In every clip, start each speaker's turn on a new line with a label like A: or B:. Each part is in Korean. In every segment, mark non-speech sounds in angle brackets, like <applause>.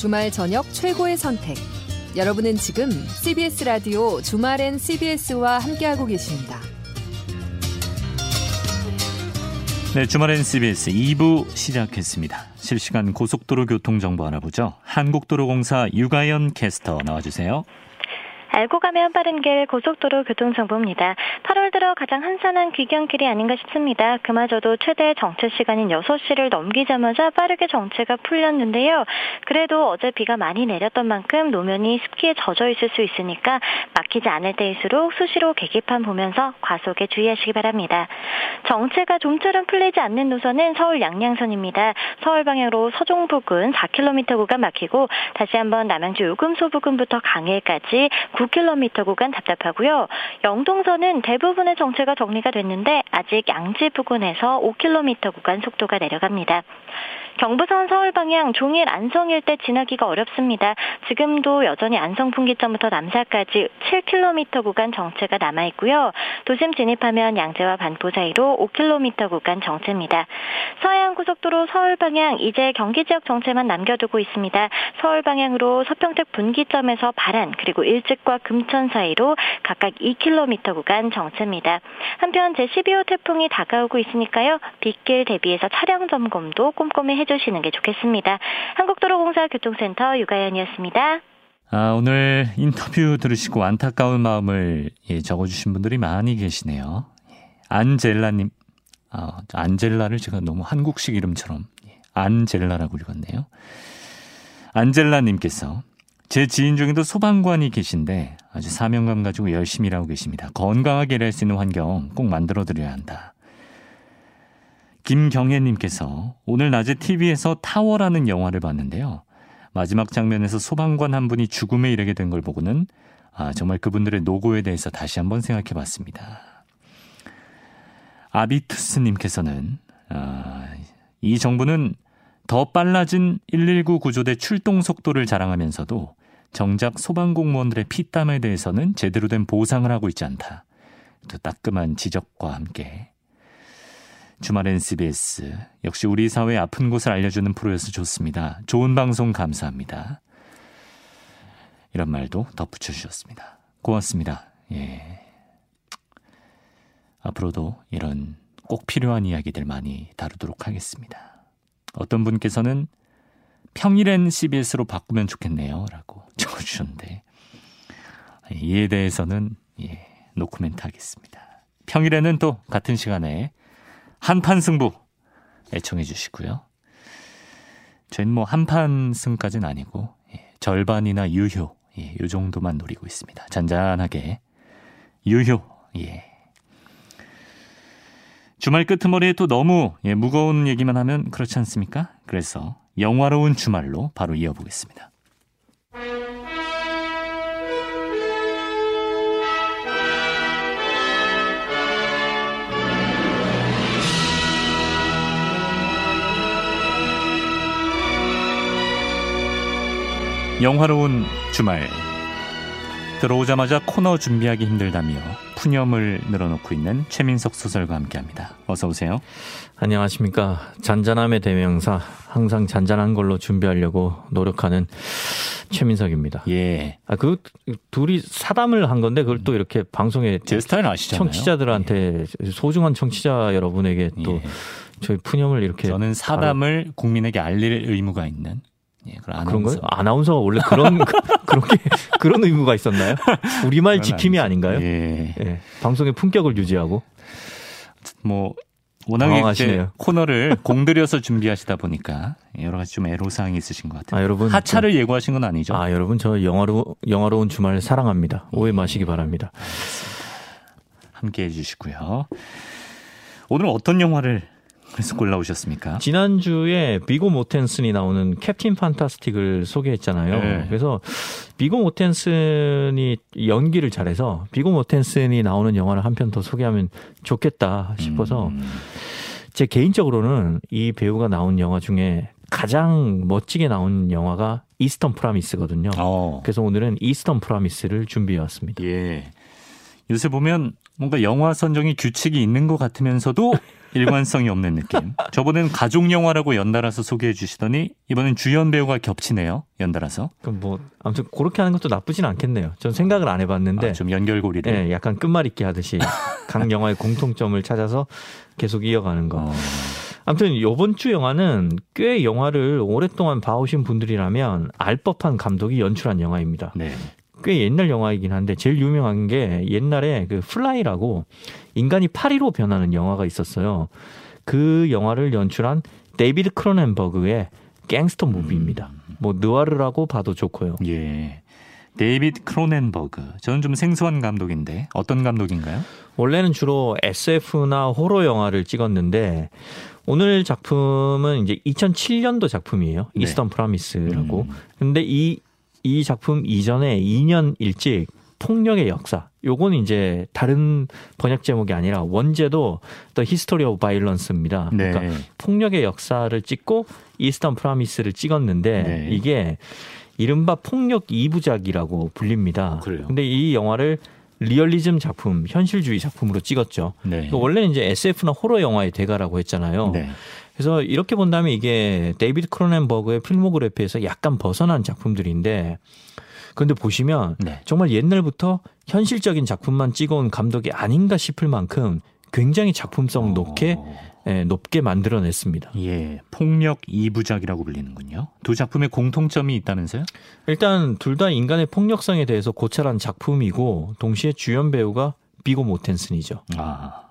A: 주말 저녁 최고의 선택. 여러분은 지금 CBS 라디오 주말엔 CBS와 함께하고 계십니다.
B: 네, 주말엔 CBS 2부 시작했습니다. 실시간 고속도로 교통 정보 알아보죠. 한국도로공사 유가연 캐스터 나와주세요.
C: 알고 가면 빠른 길 고속도로 교통정보입니다. 8월 들어 가장 한산한 귀경길이 아닌가 싶습니다. 그마저도 최대 정체 시간인 6시를 넘기자마자 빠르게 정체가 풀렸는데요. 그래도 어제 비가 많이 내렸던 만큼 노면이 습기에 젖어 있을 수 있으니까 막히지 않을 때일수록 수시로 계기판 보면서 과속에 주의하시기 바랍니다. 정체가 좀처럼 풀리지 않는 노선은 서울 양양선입니다. 서울 방향으로 서종 부근 4km 구간 막히고 다시 한번 남양주 요금소 부근부터 강일까지 9km 구간 답답하고요. 영동선은 대부분의 정체가 정리가 됐는데 아직 양지 부근에서 5km 구간 속도가 내려갑니다. 경부선 서울 방향 종일 안성 일대 지나기가 어렵습니다. 지금도 여전히 안성 분기점부터 남사까지 7km 구간 정체가 남아 있고요. 도심 진입하면 양재와 반포 사이로 5km 구간 정체입니다. 서해안 고속도로 서울 방향 이제 경기 지역 정체만 남겨두고 있습니다. 서울 방향으로 서평택 분기점에서 바란 그리고 일찍과 금천 사이로 각각 2km 구간 정체입니다. 한편 제12호 태풍이 다가오고 있으니까요. 빗길 대비해서 차량 점검도 꼼꼼히 해주시기 해주시는 게 좋겠습니다. 한국도로공사 교통센터 유가연이었습니다.
B: 아, 오늘 인터뷰 들으시고 안타까운 마음을 예, 적어주신 분들이 많이 계시네요. 예, 안젤라님, 아, 안젤라를 제가 너무 한국식 이름처럼 예, 안젤라라고 읽었네요. 안젤라님께서 제 지인 중에도 소방관이 계신데 아주 사명감 가지고 열심히 일하고 계십니다. 건강하게 일할 수 있는 환경 꼭 만들어 드려야 한다. 김경혜님께서 오늘 낮에 TV에서 타워라는 영화를 봤는데요. 마지막 장면에서 소방관 한 분이 죽음에 이르게 된 걸 보고는 아, 정말 그분들의 노고에 대해서 다시 한번 생각해 봤습니다. 아비투스님께서는 아, 이 정부는 더 빨라진 119 구조대 출동 속도를 자랑하면서도 정작 소방공무원들의 피땀에 대해서는 제대로 된 보상을 하고 있지 않다. 또 따끔한 지적과 함께 주말엔 CBS. 역시 우리 사회의 아픈 곳을 알려주는 프로여서 좋습니다. 좋은 방송 감사합니다. 이런 말도 덧붙여 주셨습니다. 고맙습니다. 예. 앞으로도 이런 꼭 필요한 이야기들 많이 다루도록 하겠습니다. 어떤 분께서는 평일엔 CBS로 바꾸면 좋겠네요. 라고 <laughs> 적어주셨는데, 이에 대해서는, 예, 노코멘트 하겠습니다. 평일에는 또 같은 시간에 한판 승부 애청해 주시고요. 저희는 뭐 한판 승까지는 아니고 예, 절반이나 유효 예, 요 정도만 노리고 있습니다. 잔잔하게 유효 예. 주말 끄트머리에 또 너무 예, 무거운 얘기만 하면 그렇지 않습니까? 그래서 영화로운 주말로 바로 이어보겠습니다. 영화로운 주말 들어오자마자 코너 준비하기 힘들다며 푸념을 늘어놓고 있는 최민석 소설과 함께합니다. 어서 오세요.
D: 안녕하십니까. 잔잔함의 대명사 항상 잔잔한 걸로 준비하려고 노력하는 최민석입니다.
B: 예.
D: 아, 그 둘이 사담을 한 건데 그걸 또 이렇게 방송에
B: 제 스타일 아시잖아요.
D: 청취자들한테 예. 소중한 청취자 여러분에게 또 예. 저희 푸념을 이렇게
B: 저는 사담을 알... 국민에게 알릴 의무가 있는
D: 예, 그런 거요? 아나운서가 원래 그런 <laughs> 그렇게 그런 의무가 있었나요? 우리말 지킴이 아닌가요? 예. 예. 방송의 품격을 유지하고
B: 뭐 워낙에 이제 코너를 공들여서 준비하시다 보니까 여러 가지 좀 애로사항이 있으신 것 같아요. 아, 여러분 하차를 저, 예고하신 건 아니죠?
D: 아 여러분 저 영화로 영화로운 주말 사랑합니다. 오해 마시기 바랍니다.
B: 함께 해 주시고요. 오늘 어떤 영화를 그래서 골라오셨습니까?
D: 지난주에 비고 모텐슨이 나오는 캡틴 판타스틱을 소개했잖아요. 네. 그래서 비고 모텐슨이 연기를 잘해서 비고 모텐슨이 나오는 영화를 한 편 더 소개하면 좋겠다 싶어서 음. 제 개인적으로는 이 배우가 나온 영화 중에 가장 멋지게 나온 영화가 이스턴 프라미스거든요. 어. 그래서 오늘은 이스턴 프라미스를 준비해 왔습니다.
B: 예. 요새 보면 뭔가 영화 선정이 규칙이 있는 것 같으면서도 일관성이 없는 느낌. 저번엔 가족 영화라고 연달아서 소개해 주시더니 이번엔 주연 배우가 겹치네요. 연달아서.
D: 그럼 뭐 아무튼 그렇게 하는 것도 나쁘진 않겠네요. 전 생각을 안 해봤는데
B: 아, 좀 연결고리를.
D: 네, 약간 끝말잇기 하듯이 각 영화의 공통점을 찾아서 계속 이어가는 거.
B: 어.
D: 아무튼 이번 주 영화는 꽤 영화를 오랫동안 봐오신 분들이라면 알 법한 감독이 연출한 영화입니다.
B: 네.
D: 꽤 옛날 영화이긴 한데 제일 유명한 게 옛날에 그 Fly라고 인간이 파리로 변하는 영화가 있었어요. 그 영화를 연출한 데이비드 크로넨버그의 gangster movie입니다. 뭐 느와르라고 봐도 좋고요.
B: 예. 데이비드 크로넨버그. 저는 좀 생소한 감독인데 어떤 감독인가요?
D: 원래는 주로 SF나 호러 영화를 찍었는데 오늘 작품은 이제 2007년도 작품이에요.
B: 네.
D: Eastern Promise라고.
B: 음.
D: 근데 이, 이 작품 이전에 2년 일찍 폭력의 역사. 요건 이제 다른 번역 제목이 아니라 원제도 The History of Violence입니다.
B: 네.
D: 그러니까 폭력의 역사를 찍고 Eastern Promise를 찍었는데
B: 네.
D: 이게 이른바 폭력 2부작이라고 불립니다.
B: 그래요?
D: 근데 이 영화를 리얼리즘 작품, 현실주의 작품으로 찍었죠.
B: 네.
D: 원래는 이제 SF나 호러 영화의 대가라고 했잖아요.
B: 네.
D: 그래서 이렇게 본다면 이게 데이비드 크로넨버그의 필모그래피에서 약간 벗어난 작품들인데 그런데 보시면
B: 네.
D: 정말 옛날부터 현실적인 작품만 찍어온 감독이 아닌가 싶을 만큼 굉장히 작품성 높게
B: 어.
D: 예, 높게 만들어냈습니다.
B: 예. 폭력 2부작이라고 불리는군요. 두 작품에 공통점이 있다면서요?
D: 일단 둘 다 인간의 폭력성에 대해서 고찰한 작품이고 동시에 주연 배우가 비고 모텐슨이죠.
B: 아.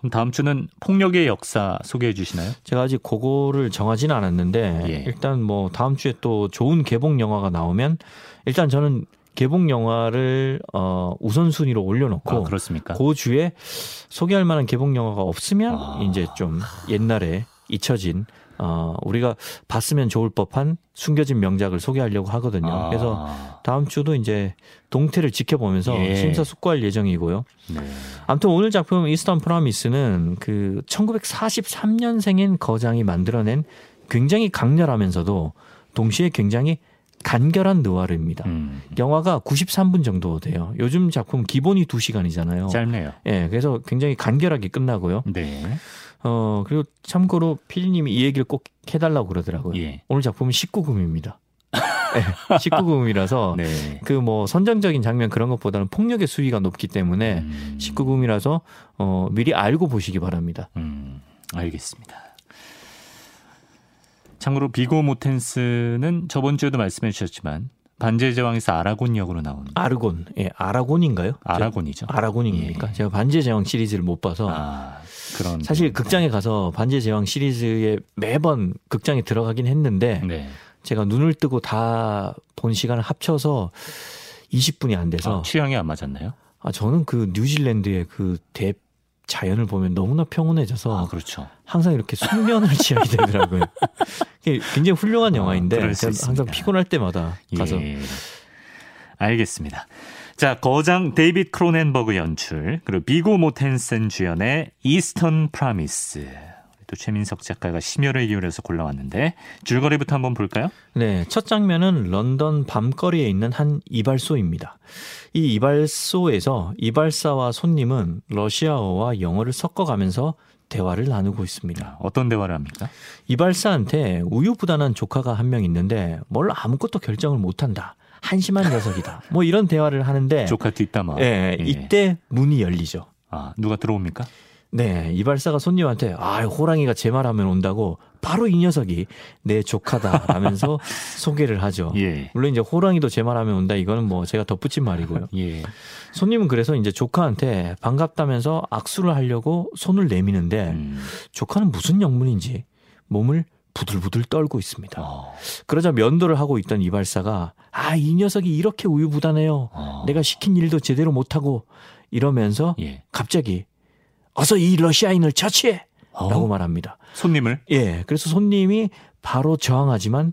B: 그럼 다음 주는 폭력의 역사 소개해 주시나요?
D: 제가 아직 그거를 정하지는 않았는데
B: 예.
D: 일단 뭐 다음 주에 또 좋은 개봉 영화가 나오면 일단 저는 개봉 영화를 어 우선순위로 올려놓고
B: 아, 그렇습니까?
D: 그 주에 소개할 만한 개봉 영화가 없으면
B: 아.
D: 이제 좀 옛날에 잊혀진 어 우리가 봤으면 좋을 법한 숨겨진 명작을 소개하려고 하거든요.
B: 아.
D: 그래서 다음 주도 이제 동태를 지켜보면서
B: 예.
D: 심사숙고할 예정이고요.
B: 네.
D: 아무튼 오늘 작품 이스턴 프라미스는 그 1943년생인 거장이 만들어낸 굉장히 강렬하면서도 동시에 굉장히 간결한 느와르입니다.
B: 음.
D: 영화가 93분 정도 돼요. 요즘 작품 기본이 2시간이잖아요.
B: 짧네요.
D: 예, 그래서 굉장히 간결하게 끝나고요.
B: 네.
D: 어, 그리고 참고로 피디님이 이 얘기를 꼭 해달라고 그러더라고요.
B: 예.
D: 오늘 작품은 19금입니다. 예, 19금이라서
B: 네.
D: 그뭐 선정적인 장면 그런 것보다는 폭력의 수위가 높기 때문에
B: 음.
D: 19금이라서 어, 미리 알고 보시기 바랍니다.
B: 음, 알겠습니다. 참고로 비고 모텐스는 저번 주에도 말씀해 주셨지만 반지의 제왕에서 아라곤 역으로 나온
D: 아르곤, 예, 아라곤인가요?
B: 아라곤이죠.
D: 저- 아라곤입니까? 제가 반지의 제왕 시리즈를 못 봐서
B: 아, 그런
D: 사실 극장에 가서 반지의 제왕 시리즈에 매번 극장에 들어가긴 했는데
B: 네.
D: 제가 눈을 뜨고 다 본 시간을 합쳐서 20분이 안 돼서
B: 아, 취향이 안 맞았나요?
D: 아 저는 그 뉴질랜드의 그 대 자연을 보면 너무나 평온해져서
B: 아, 그렇죠.
D: 항상 이렇게 숙면을 <laughs> 취하게 되더라고요. 굉장히 훌륭한
B: 아,
D: 영화인데 제가 항상. 피곤할 때마다 가서
B: 예. 알겠습니다. 자, 거장 데이빗 크로넨버그 연출, 그리고 비고 모텐센 주연의 Eastern Promise. 또 최민석 작가가 심혈을 기울여서 골라왔는데 줄거리부터 한번 볼까요?
D: 네, 첫 장면은 런던 밤거리에 있는 한 이발소입니다. 이 이발소에서 이발사와 손님은 러시아어와 영어를 섞어가면서 대화를 나누고 있습니다.
B: 어떤 대화를 합니까?
D: 이발사한테 우유부단한 조카가 한 명 있는데 뭘 아무것도 결정을 못한다. 한심한 녀석이다. 뭐 이런 대화를 하는데
B: 조카 뒷담화.
D: 예,
B: 예.
D: 이때 문이 열리죠.
B: 아, 누가 들어옵니까?
D: 네, 이발사가 손님한테 아, 호랑이가 제 말하면 온다고 바로 이 녀석이 내 조카다라면서 <laughs> 소개를 하죠.
B: 예.
D: 물론 이제 호랑이도 제 말하면 온다 이거는 뭐 제가 덧붙인 말이고요.
B: 예.
D: 손님은 그래서 이제 조카한테 반갑다면서 악수를 하려고 손을 내미는데
B: 음.
D: 조카는 무슨 영문인지 몸을 부들부들 떨고 있습니다.
B: 어.
D: 그러자 면도를 하고 있던 이발사가 아, 이 녀석이 이렇게 우유부단해요.
B: 어.
D: 내가 시킨 일도 제대로 못하고 이러면서
B: 예.
D: 갑자기 어서 이 러시아인을 처치해!
B: 어?
D: 라고 말합니다.
B: 손님을
D: 예, 그래서 손님이 바로 저항하지만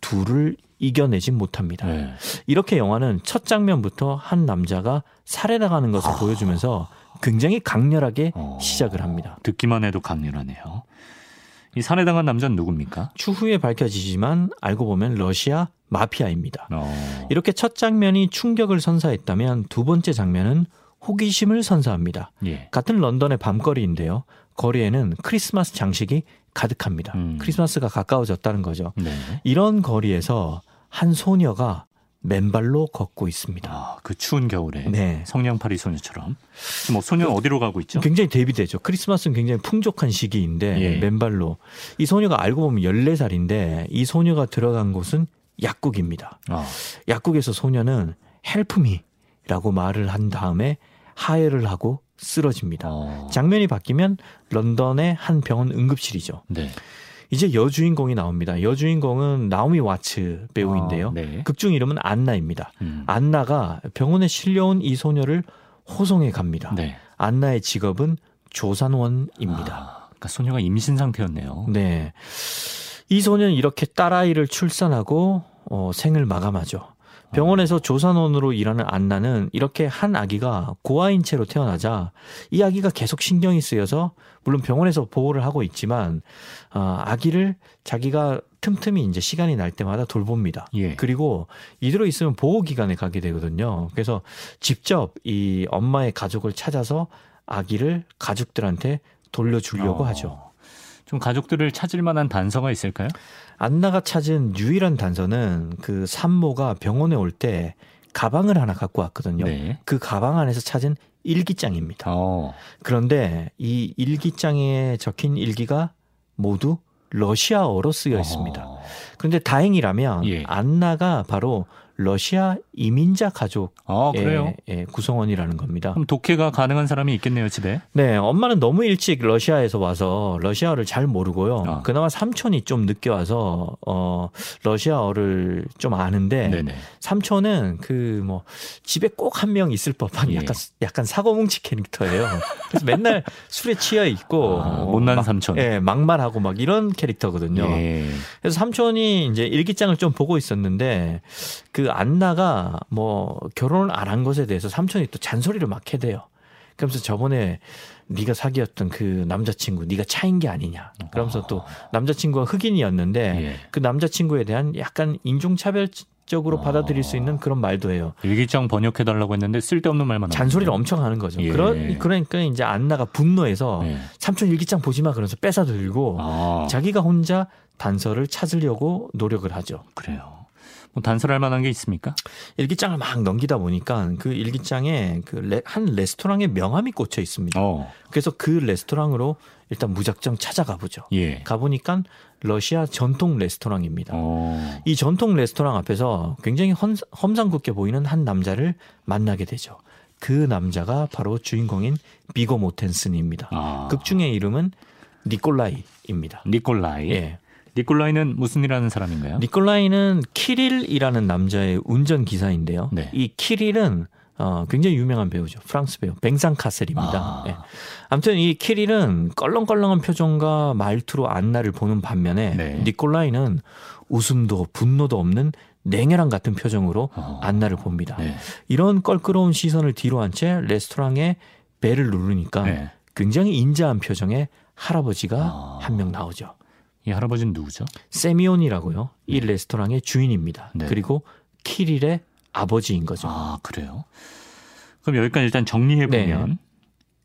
D: 둘을 이겨내진 못합니다.
B: 네.
D: 이렇게 영화는 첫 장면부터 한 남자가 살해당하는 것을 보여주면서 굉장히 강렬하게
B: 어.
D: 시작을 합니다.
B: 듣기만 해도 강렬하네요. 이 살해당한 남자는 누굽니까?
D: 추후에 밝혀지지만 알고 보면 러시아 마피아입니다.
B: 어.
D: 이렇게 첫 장면이 충격을 선사했다면 두 번째 장면은 호기심을 선사합니다.
B: 예.
D: 같은 런던의 밤거리인데요. 거리에는 크리스마스 장식이 가득합니다.
B: 음.
D: 크리스마스가 가까워졌다는 거죠.
B: 네.
D: 이런 거리에서 한 소녀가 맨발로 걷고 있습니다.
B: 아, 그 추운 겨울에
D: 네.
B: 성냥팔이 소녀처럼. 뭐 소녀는 어디로 가고 있죠?
D: 굉장히 대비되죠. 크리스마스는 굉장히 풍족한 시기인데
B: 예.
D: 맨발로 이 소녀가 알고 보면 14살인데 이 소녀가 들어간 곳은 약국입니다.
B: 아,
D: 약국에서 소녀는 헬프미라고 말을 한 다음에 하해를 하고 쓰러집니다.
B: 어.
D: 장면이 바뀌면 런던의 한 병원 응급실이죠.
B: 네.
D: 이제 여주인공이 나옵니다. 여주인공은 나오미 와츠 배우인데요.
B: 아, 네.
D: 극중 이름은 안나입니다.
B: 음.
D: 안나가 병원에 실려온 이 소녀를 호송해 갑니다.
B: 네.
D: 안나의 직업은 조산원입니다.
B: 아, 그러니까 소녀가 임신 상태였네요.
D: 네. 이 소녀는 이렇게 딸아이를 출산하고 어, 생을 마감하죠. 병원에서 조산원으로 일하는 안나는 이렇게 한 아기가 고아인 채로 태어나자 이 아기가 계속 신경이 쓰여서 물론 병원에서 보호를 하고 있지만 어, 아기를 자기가 틈틈이 이제 시간이 날 때마다 돌봅니다.
B: 예.
D: 그리고 이대로 있으면 보호 기관에 가게 되거든요. 그래서 직접 이 엄마의 가족을 찾아서 아기를 가족들한테 돌려주려고
B: 어.
D: 하죠.
B: 좀 가족들을 찾을 만한 단서가 있을까요?
D: 안나가 찾은 유일한 단서는 그 산모가 병원에 올 때 가방을 하나 갖고 왔거든요.
B: 네.
D: 그 가방 안에서 찾은 일기장입니다.
B: 어.
D: 그런데 이 일기장에 적힌 일기가 모두 러시아어로 쓰여 있습니다.
B: 어.
D: 그런데 다행이라면
B: 예.
D: 안나가 바로 러시아 이민자 가족의
B: 아, 그래요?
D: 예, 구성원이라는 겁니다.
B: 그럼 독해가 가능한 사람이 있겠네요, 집에.
D: 네, 엄마는 너무 일찍 러시아에서 와서 러시아어를 잘 모르고요.
B: 아.
D: 그나마 삼촌이 좀 늦게 와서 어 러시아어를 좀 아는데
B: 네네.
D: 삼촌은 그 뭐 집에 꼭 한 명 있을 법한
B: 예.
D: 약간 약간 사고뭉치 캐릭터예요. 그래서 맨날 술에 취해 있고
B: 아,
D: 어,
B: 못난
D: 막-
B: 삼촌.
D: 예, 막말하고 막 이런 캐릭터거든요.
B: 예.
D: 그래서 삼촌이 이제 일기장을 좀 보고 있었는데 그 안나가 뭐 결혼을 안 한 것에 대해서 삼촌이 또 잔소리를 막 해대요. 그러면서 저번에 네가 사귀었던 그 남자친구 네가 차인 게 아니냐. 그러면서 또 남자친구가 흑인이었는데
B: 예.
D: 그 남자친구에 대한 약간 인종차별 적으로
B: 어.
D: 받아들일 수 있는 그런 말도 해요.
B: 일기장 번역해 달라고 했는데 쓸데없는 말만
D: 잔소리를. 엄청 하는 거죠.
B: 예.
D: 그러, 그러니까 이제 안나가 분노해서
B: 예.
D: 삼촌 일기장 보지 마 그러면서 뺏어 들고
B: 아,
D: 자기가 혼자 단서를 찾으려고 노력을 하죠.
B: 그래요. 뭐 단설할 만한 게 있습니까?
D: 일기장을 막 넘기다 보니까 그 일기장에 그 한 레스토랑의 명함이 꽂혀 있습니다.
B: 어.
D: 그래서 그 레스토랑으로 일단 무작정 찾아가 보죠.
B: 예.
D: 가 보니까 러시아 전통 레스토랑입니다.
B: 어.
D: 이 전통 레스토랑 앞에서 굉장히 험, 험상궂게 보이는 한 남자를 만나게 되죠. 그 남자가 바로 주인공인 비고 모텐슨입니다.
B: 아.
D: 극 중의 이름은 니콜라이입니다.
B: 니콜라이.
D: 예.
B: 니콜라이는 무슨 일 하는 사람인가요?
D: 니콜라이는 키릴이라는 남자의 운전 기사인데요.
B: 네.
D: 이 키릴은 어, 굉장히 유명한 배우죠. 프랑스 배우 뱅상 카셀입니다.
B: 아.
D: 예. 아무튼 이 키릴은 껄렁껄렁한 표정과 말투로 안나를 보는 반면에
B: 네.
D: 니콜라이는 웃음도 분노도 없는 냉혈한 같은 표정으로
B: 어.
D: 안나를 봅니다.
B: 네.
D: 이런 껄끄러운 시선을 뒤로 한 채 레스토랑에 벨을 누르니까
B: 네.
D: 굉장히 인자한 표정의 할아버지가
B: 아.
D: 한명 나오죠.
B: 이 할아버지는 누구죠?
D: 세미온이라고요. 이 레스토랑의 주인입니다.
B: 네.
D: 그리고 키릴의 아버지인 거죠.
B: 아, 그래요? 그럼 여기까지 일단 정리해 보면
D: 네.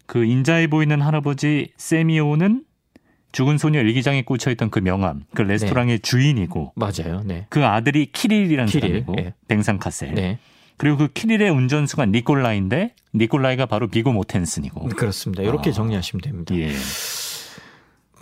B: 그 인자해 보이는 할아버지 세미오는 죽은 소녀 일기장에 꽂혀 있던 그 명함, 그 레스토랑의 주인이고
D: 맞아요. 네.
B: 그 아들이 키릴이라는
D: 키릴,
B: 사람이고
D: 예.
B: 뱅상카셀.
D: 네.
B: 그리고 그 키릴의 운전수가 니콜라이인데 니콜라이가 바로 비고 모텐슨이고.
D: 그렇습니다. 이렇게
B: 아.
D: 정리하시면 됩니다.
B: 예.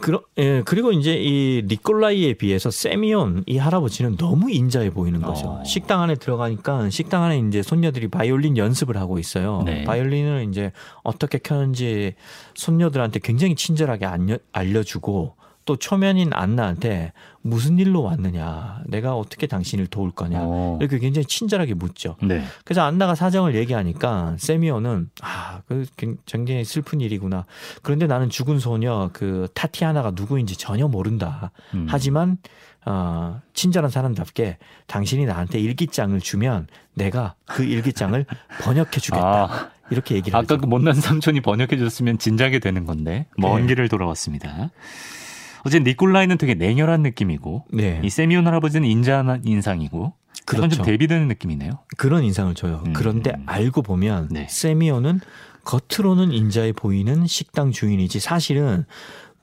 D: 그러, 예, 그리고 이제 이 니콜라이에 비해서 세미온 이 할아버지는 너무 인자해 보이는 거죠.
B: 어.
D: 식당 안에 들어가니까 식당 안에 이제 손녀들이 바이올린 연습을 하고 있어요.
B: 네.
D: 바이올린을 이제 어떻게 켜는지 손녀들한테 굉장히 친절하게 알려, 알려주고 또 초면인 안나한테 무슨 일로 왔느냐, 내가 어떻게 당신을 도울 거냐
B: 어.
D: 이렇게 굉장히 친절하게 묻죠.
B: 네.
D: 그래서 안나가 사정을 얘기하니까 세미오는 아, 그 굉장히 슬픈 일이구나. 그런데 나는 죽은 소녀 그 타티아나가 누구인지 전혀 모른다.
B: 음.
D: 하지만 어, 친절한 사람답게 당신이 나한테 일기장을 주면 내가 그 일기장을 <laughs> 번역해 주겠다.
B: 아,
D: 이렇게 얘기를
B: 아까
D: 하죠.
B: 그 못난 삼촌이 번역해 줬으면 진작에 되는 건데 먼
D: 네.
B: 길을 돌아왔습니다. 어제 니콜라이는 되게 냉혈한 느낌이고
D: 네.
B: 이 세미온 할아버지는 인자한 인상이고 그렇죠. 좀 대비되는 느낌이네요.
D: 그런 인상을 줘요. 음. 그런데 알고 보면 네. 세미오는 겉으로는 인자해 보이는 식당 주인이지 사실은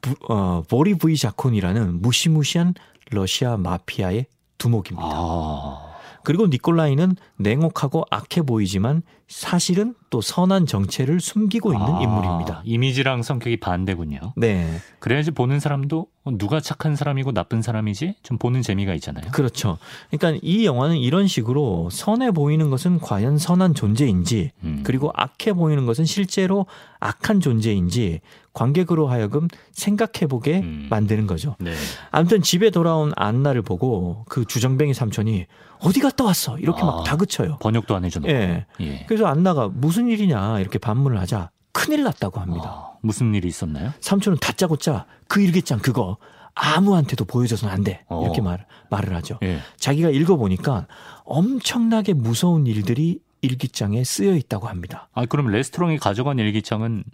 D: 부, 어, 보리 브이 자콘이라는 무시무시한 러시아 마피아의 두목입니다. 아. 그리고 니콜라이는 냉혹하고 악해 보이지만 사실은 또 선한 정체를 숨기고 있는 아, 인물입니다.
B: 이미지랑 성격이 반대군요.
D: 네.
B: 그래야지 보는 사람도 누가 착한 사람이고 나쁜 사람이지 좀 보는 재미가 있잖아요.
D: 그렇죠. 그러니까 이 영화는 이런 식으로 선해 보이는 것은 과연 선한 존재인지 음. 그리고 악해 보이는 것은 실제로 악한 존재인지 관객으로 하여금 생각해보게 음. 만드는 거죠. 네. 아무튼 집에 돌아온 안나를 보고 그 주정뱅이 삼촌이 어디 갔다 왔어? 이렇게 아, 막 다그쳐요.
B: 번역도 안 해주는.
D: 예. 예. 그래서 안나가 무슨 일이냐 이렇게 반문을 하자 큰일 났다고 합니다. 아,
B: 무슨 일이 있었나요?
D: 삼촌은 다짜고짜 그 일기장 그거 아무한테도 보여줘서는 안 돼. 어. 이렇게 말, 말을 하죠. 예. 자기가 읽어보니까 엄청나게 무서운 일들이 일기장에 쓰여 있다고 합니다.
B: 아, 그럼 레스토랑에 가져간 일기장은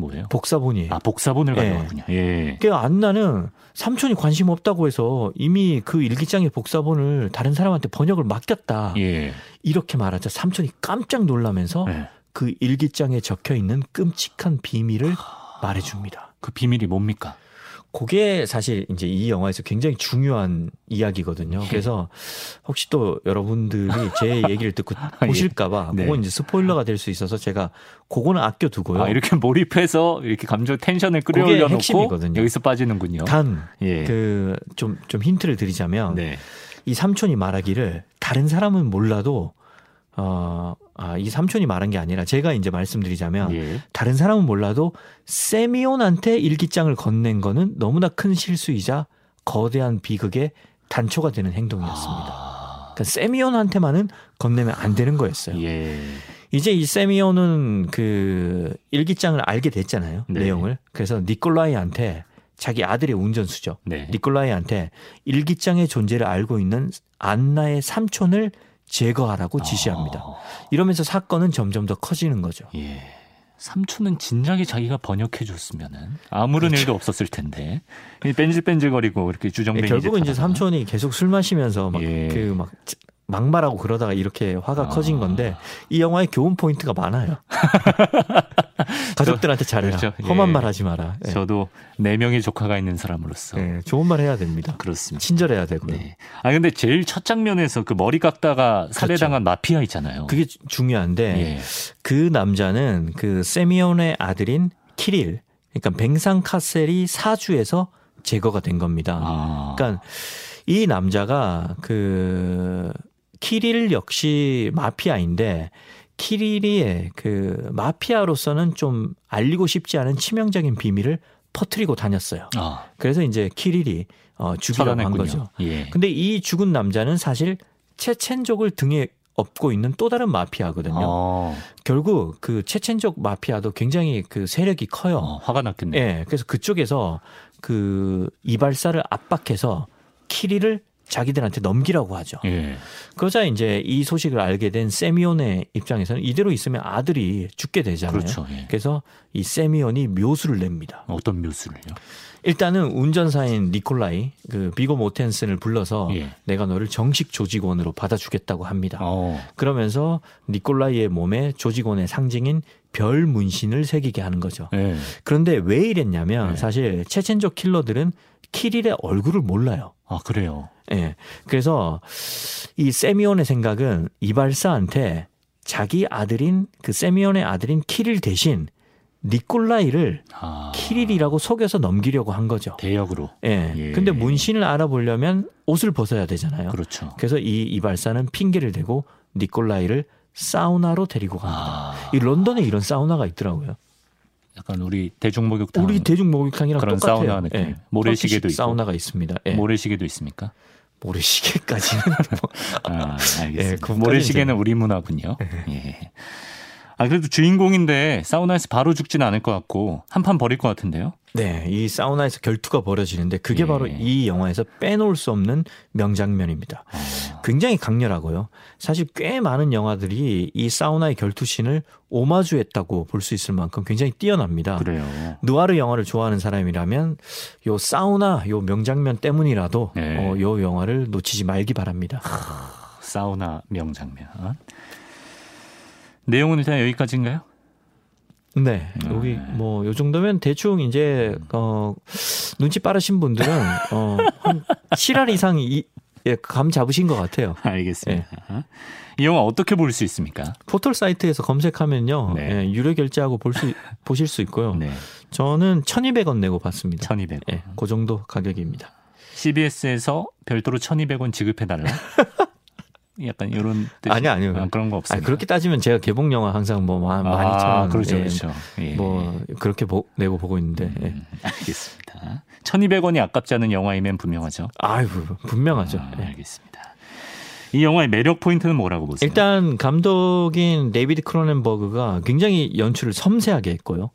B: 뭐예요?
D: 복사본이에요.
B: 아, 복사본을 예. 가져갔군요. 예.
D: 그러니까 안나는 삼촌이 관심 없다고 해서 이미 그 일기장의 복사본을 다른 사람한테 번역을 맡겼다. 예. 이렇게 말하자 삼촌이 깜짝 놀라면서 예. 그 일기장에 적혀 있는 끔찍한 비밀을 말해줍니다.
B: 그 비밀이 뭡니까?
D: 그게 사실 이제 이 영화에서 굉장히 중요한 이야기거든요. 예. 그래서 혹시 또 여러분들이 제 <laughs> 얘기를 듣고 아, 예. 보실까봐 네. 그건 이제 스포일러가 될 수 있어서 제가 그거는 아껴두고요.
B: 아, 이렇게 몰입해서 이렇게 감정 텐션을 끌어올려 놓고 여기서 빠지는군요.
D: 단 그 좀좀 예. 좀 힌트를 드리자면 네. 이 삼촌이 말하기를 다른 사람은 몰라도 어, 아, 이 삼촌이 말한 게 아니라 제가 이제 말씀드리자면 예. 다른 사람은 몰라도 세미온한테 일기장을 건넨 거는 너무나 큰 실수이자 거대한 비극의 단초가 되는 행동이었습니다. 아. 그러니까 세미온한테만은 건네면 안 되는 거였어요. 예. 이제 이 세미온은 그 일기장을 알게 됐잖아요. 네. 내용을. 그래서 니콜라이한테 자기 아들의 운전수죠. 네. 니콜라이한테 일기장의 존재를 알고 있는 안나의 삼촌을 제거하라고 지시합니다. 어. 이러면서 사건은 점점 더 커지는 거죠.
B: 예. 삼촌은 진작에 자기가 번역해 줬으면은 아무런 그렇죠. 일도 없었을 텐데 뺀질뺀질거리고 이렇게 주정뱅이 예,
D: 결국은 이제 삼촌이 계속 술 마시면서 막 예. 그막 막말하고 그러다가 이렇게 화가 아. 커진 건데 이 영화에 교훈 포인트가 많아요. <laughs> 가족들한테 잘해라. 그렇죠. 험한 예. 말 하지 마라.
B: 예. 저도 네 명의 조카가 있는 사람으로서
D: 예. 좋은 말 해야 됩니다.
B: 그렇습니다.
D: 친절해야 되고요. 네.
B: 아 근데 제일 첫 장면에서 그 머리 깎다가 살해당한 그렇죠. 마피아 있잖아요.
D: 그게 중요한데 예. 그 남자는 그 세미온의 아들인 키릴, 그러니까 뱅상 카셀이 사주에서 제거가 된 겁니다. 아. 그러니까 이 남자가 그 키릴 역시 마피아인데 키릴이 그 마피아로서는 좀 알리고 싶지 않은 치명적인 비밀을 퍼트리고 다녔어요. 아. 그래서 이제 키릴이 어, 죽이려고 한 거죠. 예. 근데 이 죽은 남자는 사실 체첸족을 등에 업고 있는 또 다른 마피아거든요. 어. 결국 그 체첸족 마피아도 굉장히 그 세력이 커요. 어,
B: 화가 났겠네.
D: 예. 그래서 그쪽에서 그 이발사를 압박해서 키리를 자기들한테 넘기라고 하죠. 예. 그러자 이제 이 소식을 알게 된 세미온의 입장에서는 이대로 있으면 아들이 죽게 되잖아요. 그렇죠. 예. 그래서 이 세미온이 묘수를 냅니다.
B: 어떤 묘수를요?
D: 일단은 운전사인 니콜라이 그 비고 모텐슨을 불러서 예. 내가 너를 정식 조직원으로 받아주겠다고 합니다. 어. 그러면서 니콜라이의 몸에 조직원의 상징인 별 문신을 새기게 하는 거죠. 예. 그런데 왜 이랬냐면 예. 사실 체첸족 킬러들은 키릴의 얼굴을 몰라요.
B: 아 그래요.
D: 예. 그래서 이 세미온의 생각은 이발사한테 자기 아들인 그 세미온의 아들인 키릴 대신 니콜라이를 아. 키릴이라고 속여서 넘기려고 한 거죠.
B: 대역으로.
D: 예. 예. 근데 문신을 알아보려면 옷을 벗어야 되잖아요.
B: 그렇죠.
D: 그래서 이 이발사는 핑계를 대고 니콜라이를 사우나로 데리고 갑니다. 아. 이 런던에 이런 사우나가 있더라고요.
B: 약간 우리 대중 목욕탕
D: 우리 대중 목욕탕이랑
B: 그런
D: 똑같아요.
B: 사우나 느낌. 예. 모래시계도 있고
D: 사우나가 있습니다.
B: 예. 모래시계도 있습니까?
D: 모래시계까지는 <laughs> 뭐.
B: 아, 알겠습니다. 예, 모래시계는 우리 문화군요. 예. 예. 아 그래도 주인공인데 사우나에서 바로 죽지는 않을 것 같고 한 판 버릴 것 같은데요.
D: 네, 이 사우나에서 결투가 벌어지는데 그게 예. 바로 이 영화에서 빼놓을 수 없는 명장면입니다. 아. 굉장히 강렬하고요. 사실 꽤 많은 영화들이 이 사우나의 결투신을 오마주했다고 볼 수 있을 만큼 굉장히 뛰어납니다.
B: 그래요.
D: 누아르 영화를 좋아하는 사람이라면 요 사우나 요 명장면 때문이라도 네. 어, 요 영화를 놓치지 말기 바랍니다.
B: 사우나 명장면. 내용은 일단 여기까지인가요?
D: 네. 여기 네. 뭐요 정도면 대충 이제 어 눈치 빠르신 분들은 어한 7할 이상 이, 예, 감 잡으신 것 같아요.
B: 알겠습니다. 예. 이 영화 어떻게 볼 수 있습니까?
D: 포털 사이트에서 검색하면요. 네. 예, 유료 결제하고 볼 수 보실 수 있고요. 네. 저는 1,200원 내고 봤습니다.
B: 1,200원.
D: 예, 그 정도 가격입니다.
B: CBS에서 별도로 1,200원 지급해 달라. <laughs> 약간 이런
D: 뜻이 아니 아니요
B: 아, 그런 거 없어요.
D: 아니, 그렇게 따지면 제가 개봉 영화 항상 뭐 많이 아, 천
B: 그렇죠, 예, 그렇죠.
D: 예. 뭐 그렇게 보, 내고 보고 있는데 음,
B: 예. 알겠습니다. 1,200원이 아깝지 않은 영화이면 분명하죠.
D: 아유 분명하죠.
B: 아, 예. 알겠습니다. 이 영화의 매력 포인트는 뭐라고 보세요?
D: 일단 감독인 데이비드 크로넨버그가 굉장히 연출을 섬세하게 했고요.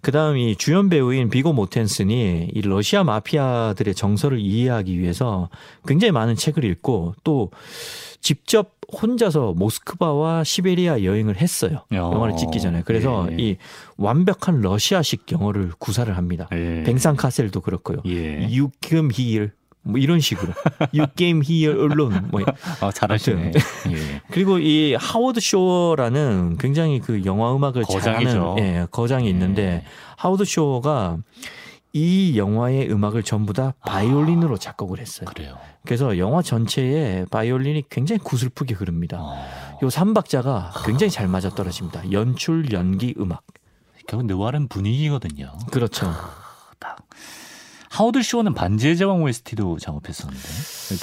D: 그다음 이 주연 배우인 비고 모텐슨이 이 러시아 마피아들의 정서를 이해하기 위해서 굉장히 많은 책을 읽고 또 직접 혼자서 모스크바와 시베리아 여행을 했어요. 어. 영화를 찍기 전에. 그래서 예. 이 완벽한 러시아식 영어를 구사를 합니다. 예. 뱅상카셀도 그렇고요. 예. Come here. 뭐 이런 식으로. You came here alone. 뭐.
B: 아, 잘하시네.
D: 예. 그리고 이 하워드 쇼어라는 굉장히 그 영화 음악을 거장이죠. 잘하는 예, 거장이 있는데 예. 하워드 쇼어가 이 영화의 음악을 전부 다 바이올린으로 아, 작곡을 했어요.
B: 그래요.
D: 그래서 영화 전체에 바이올린이 굉장히 구슬프게 흐릅니다. 아. 요 삼박자가 굉장히 잘 맞아 떨어집니다. 연출, 연기, 음악.
B: 결국 느와른 분위기거든요.
D: 그렇죠.
B: 딱 하워드 쇼는 반지의 제왕 OST도 작업했었는데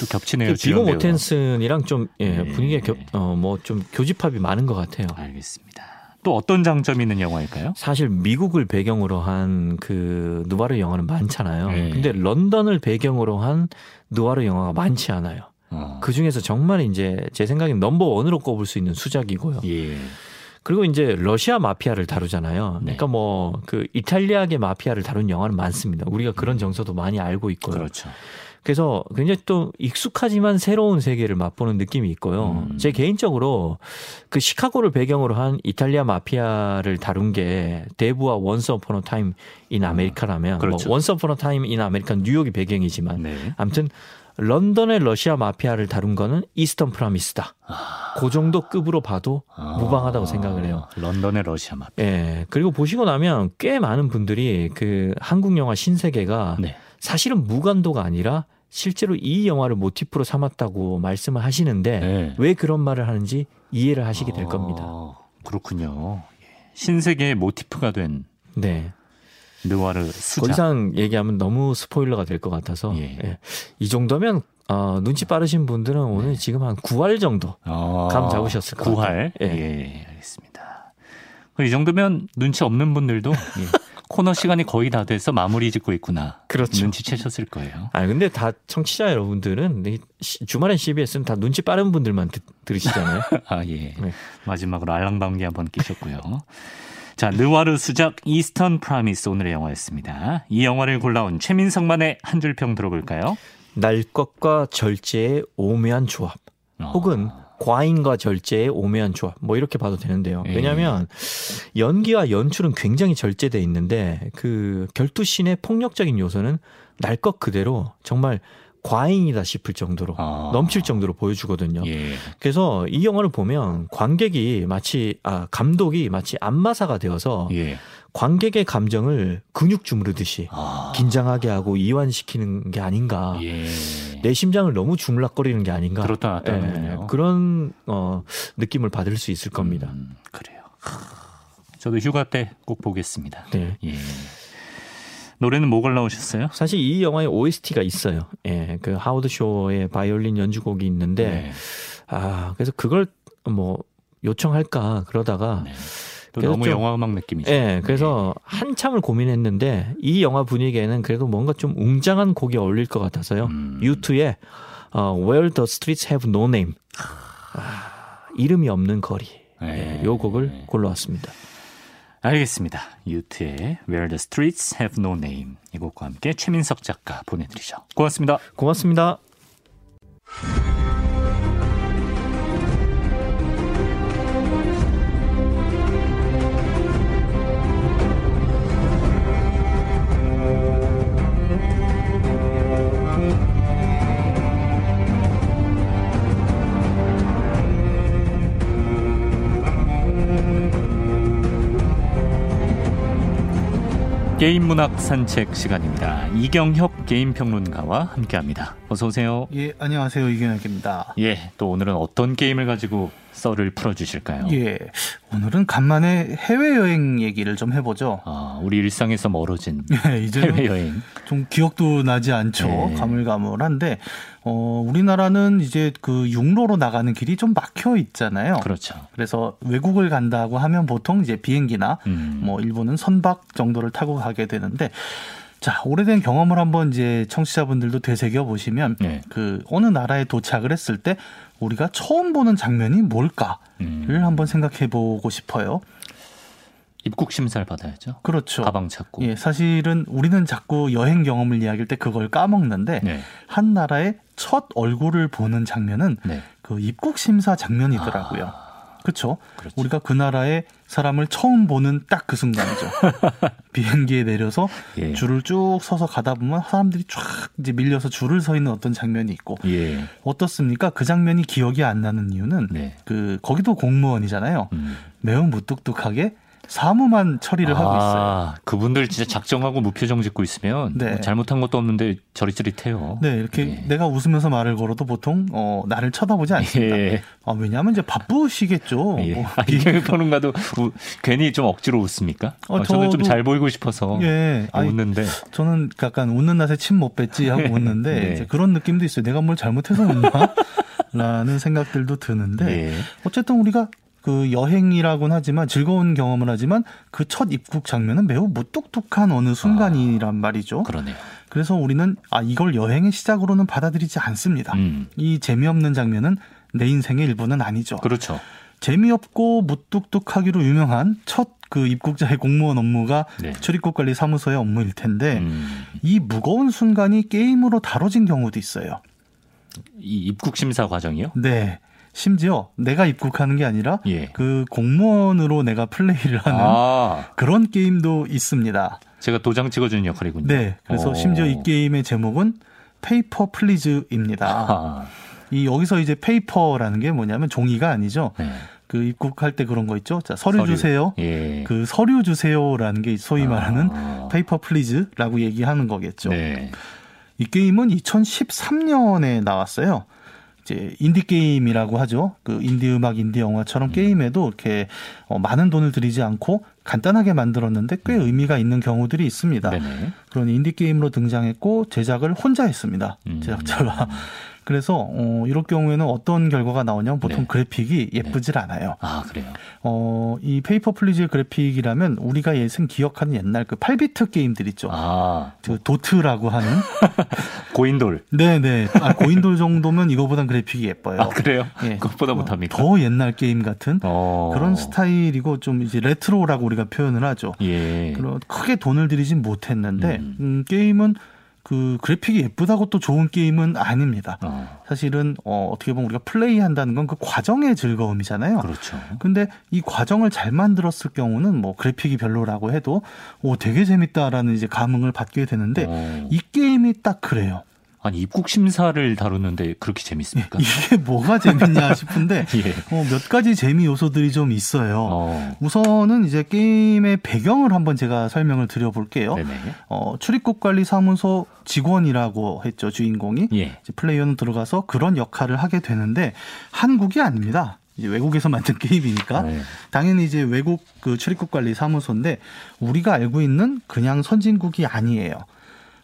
B: 또 겹치네요. 그
D: 비고 모텐슨이랑 좀 예, 네. 분위기가 어뭐 좀 교집합이 많은 것 같아요.
B: 알겠습니다. 또 어떤 장점이 있는 영화일까요?
D: 사실 미국을 배경으로 한 그 누아르 영화는 많잖아요. 네. 근데 런던을 배경으로 한 누아르 영화가 많지 않아요. 어. 그 중에서 정말 이제 제 생각엔 넘버 원으로 꼽을 수 있는 수작이고요. 예. 그리고 이제 러시아 마피아를 다루잖아요. 네. 그러니까 뭐그 이탈리아계 마피아를 다룬 영화는 많습니다. 우리가 그런 정서도 많이 알고 있고요.
B: 그렇죠.
D: 그래서 굉장히 또 익숙하지만 새로운 세계를 맛보는 느낌이 있고요. 음. 제 개인적으로 그 시카고를 배경으로 한 이탈리아 마피아를 다룬 게 대부와 Once Upon a Time in America라면 그렇죠. 뭐 Once Upon a Time in America 뉴욕이 배경이지만 네. 아무튼 런던의 러시아 마피아를 다룬 거는 Eastern Promise다. 아. 그 정도 급으로 봐도 아. 무방하다고 생각을 해요.
B: 런던의 러시아 마피아.
D: 예. 그리고 보시고 나면 꽤 많은 분들이 그 한국 영화 신세계가 네. 사실은 무간도가 아니라 실제로 이 영화를 모티프로 삼았다고 말씀을 하시는데 네. 왜 그런 말을 하는지 이해를 하시게 될 겁니다. 어,
B: 그렇군요. 신세계의 모티프가 된 네. 느와르 수작.
D: 더 이상 얘기하면 너무 스포일러가 될 것 같아서 예. 예. 이 정도면 어, 눈치 빠르신 분들은 오늘 네. 지금 한 9할 정도 어, 감 잡으셨을 것 9할? 같아요.
B: 9할? 예. 예, 알겠습니다. 이 정도면 눈치 없는 분들도 <laughs> 예. 코너 시간이 거의 다 돼서 마무리 짓고 있구나.
D: 그렇죠.
B: 눈치채셨을 거예요.
D: 아 근데 다 청취자 여러분들은 주말엔 CBS는 다 눈치 빠른 분들만 드, 들으시잖아요. <laughs>
B: 아 예. 네. 마지막으로 알랑방귀 한번 끼셨고요. 자, 느와르 수작 Eastern Promise 오늘의 영화였습니다. 이 영화를 골라온 최민석만의 한 줄 평 들어볼까요?
D: 날 것과 절제의 오묘한 조합. 어. 혹은 과잉과 절제의 오묘한 조합 뭐 이렇게 봐도 되는데요. 예. 왜냐하면 연기와 연출은 굉장히 절제돼 있는데 그 결투씬의 폭력적인 요소는 날 것 그대로 정말 과잉이다 싶을 정도로 아. 넘칠 정도로 보여주거든요. 예. 그래서 이 영화를 보면 관객이 마치 아 감독이 마치 안마사가 되어서 예. 관객의 감정을 근육 주무르듯이 아. 긴장하게 하고 이완시키는 게 아닌가. 예. 내 심장을 너무 주물락거리는 게 아닌가.
B: 그렇다. 예.
D: 그런 어, 느낌을 받을 수 있을 겁니다. 음,
B: 그래요. 저도 휴가 때 꼭 보겠습니다. 네. 예. 노래는 뭐 골라오셨어요?
D: 사실 이 영화에 OST가 있어요. 예, 그 하우드 쇼의 바이올린 연주곡이 있는데, 네. 아, 그래서 그걸 뭐 요청할까 그러다가 네.
B: 또 너무 좀, 영화 음악 느낌이죠.
D: 예, 그래서 네. 한참을 고민했는데 이 영화 분위기에는 그래도 뭔가 좀 웅장한 곡이 어울릴 것 같아서요. 음. U2의 어, Where the Streets Have No Name. 아, 이름이 없는 거리. 네. 예, 요 곡을 골라왔습니다.
B: 알겠습니다. 유트의 Where the Streets Have No Name 이 곡과 함께 최민석 작가 보내드리죠. 고맙습니다.
D: 고맙습니다.
B: 게임 문학 산책 시간입니다. 이경혁 게임 평론가와 함께합니다. 어서 오세요.
E: 예, 안녕하세요. 이경혁입니다.
B: 예, 또 오늘은 어떤 게임을 가지고 썰을 풀어주실까요?
E: 예, 오늘은 간만에 해외여행 얘기를 좀 해보죠.
B: 아, 우리 일상에서 멀어진 <laughs>
E: 예, 이제
B: 해외여행.
E: 좀 기억도 나지 않죠. 네. 가물가물한데, 어, 우리나라는 이제 그 육로로 나가는 길이 좀 막혀 있잖아요.
B: 그렇죠.
E: 그래서 외국을 간다고 하면 보통 이제 비행기나 음. 뭐 일본은 선박 정도를 타고 가게 되는데, 자, 오래된 경험을 한번 이제 청취자분들도 되새겨 보시면 네. 그 어느 나라에 도착을 했을 때 우리가 처음 보는 장면이 뭘까를 음. 한번 생각해 보고 싶어요.
B: 입국 심사를 받아야죠.
E: 그렇죠.
B: 가방 찾고.
E: 예, 사실은 우리는 자꾸 여행 경험을 이야기할 때 그걸 까먹는데 네. 한 나라의 첫 얼굴을 보는 장면은 네. 그 입국 심사 장면이더라고요. 아. 그렇죠? 우리가 그 나라의 사람을 처음 보는 딱 그 순간이죠. <laughs> 비행기에 내려서 예. 줄을 쭉 서서 가다 보면 사람들이 쫙 이제 밀려서 줄을 서 있는 어떤 장면이 있고 예. 어떻습니까? 그 장면이 기억이 안 나는 이유는 네. 그 거기도 공무원이잖아요. 음. 매우 무뚝뚝하게 사무만 처리를 아, 하고 있어요.
B: 그분들 진짜 작정하고 무표정 짓고 있으면 네. 뭐 잘못한 것도 없는데 저릿저릿해요.
E: 네, 이렇게 예. 내가 웃으면서 말을 걸어도 보통 어, 나를 쳐다보지 않습니다. 예. 아, 왜냐하면 이제 바쁘시겠죠.
B: 예. 뭐, 아, 이경영 평론가도 괜히 좀 억지로 웃습니까? 어, 어, 저는 좀 잘 보이고 싶어서 예. 웃는데. 아니,
E: 저는 약간 웃는 낯에 침 못 뱉지 하고 <laughs> 웃는데 네. 그런 느낌도 있어요. 내가 뭘 잘못해서 웃나? <laughs> 라는 생각들도 드는데 예. 어쨌든 우리가 그 여행이라고는 하지만 즐거운 경험을 하지만 그 첫 입국 장면은 매우 무뚝뚝한 어느 순간이란 아, 말이죠.
B: 그러네요.
E: 그래서 우리는 아 이걸 여행의 시작으로는 받아들이지 않습니다. 음. 이 재미없는 장면은 내 인생의 일부는 아니죠.
B: 그렇죠.
E: 재미없고 무뚝뚝하기로 유명한 첫 그 입국자의 공무원 업무가 네. 출입국 관리 사무소의 업무일 텐데 음. 이 무거운 순간이 게임으로 다뤄진 경우도 있어요.
B: 이 입국 심사 과정이요?
E: 네. 심지어 내가 입국하는 게 아니라 예. 그 공무원으로 내가 플레이를 하는 아. 그런 게임도 있습니다.
B: 제가 도장 찍어주는 역할이군요.
E: 네. 그래서 오. 심지어 이 게임의 제목은 Paper Please입니다. 아. 이 여기서 이제 paper라는 게 뭐냐면 종이가 아니죠. 네. 그 입국할 때 그런 거 있죠. 자, 서류, 서류. 주세요. 예. 그 서류 주세요라는 게 소위 아. 말하는 아. Paper Please라고 얘기하는 거겠죠. 네. 이 게임은 2013년에 나왔어요. 이제 인디 게임이라고 하죠. 그 인디 음악, 인디 영화처럼 음. 게임에도 이렇게 어, 많은 돈을 들이지 않고 간단하게 만들었는데 꽤 음. 의미가 있는 경우들이 있습니다. 네네. 그런 인디 게임으로 등장했고 제작을 혼자 했습니다. 음. 제작자가. 그래서 어 이럴 경우에는 어떤 결과가 나오냐면 보통 네. 그래픽이 예쁘질 네. 않아요.
B: 아 그래요.
E: 어 이 Paper Please 그래픽이라면 우리가 예생 기억하는 옛날 그 8비트 게임들 있죠. 아. 그 도트라고 하는 <laughs>
B: 고인돌.
E: 네네. 아, 고인돌 정도면 이거보단 그래픽이 예뻐요.
B: 아 그래요? 예. 그것보다 못합니까?
E: 더 옛날 게임 같은 어. 그런 스타일이고 좀 이제 레트로라고 우리가 표현을 하죠. 예. 그런 크게 돈을 들이진 못했는데 음. 음, 게임은 그 그래픽이 예쁘다고 또 좋은 게임은 아닙니다. 어. 사실은 어, 어떻게 보면 우리가 플레이한다는 건 그 과정의 즐거움이잖아요.
B: 그렇죠.
E: 근데 이 과정을 잘 만들었을 경우는 뭐 그래픽이 별로라고 해도 오 되게 재밌다라는 이제 감흥을 받게 되는데 오. 어. 이 게임이 딱 그래요.
B: 아니 입국 심사를 다루는데 그렇게 재밌습니까?
E: 이게 뭐가 재밌냐 싶은데 <laughs> 예. 어, 몇 가지 재미 요소들이 좀 있어요. 어. 우선은 이제 게임의 배경을 한번 제가 설명을 드려볼게요. 어, 출입국 관리 사무소 직원이라고 했죠 주인공이 예. 플레이어는 들어가서 그런 역할을 하게 되는데 한국이 아닙니다. 이제 외국에서 만든 <laughs> 게임이니까 네. 당연히 이제 외국 그 출입국 관리 사무소인데 우리가 알고 있는 그냥 선진국이 아니에요.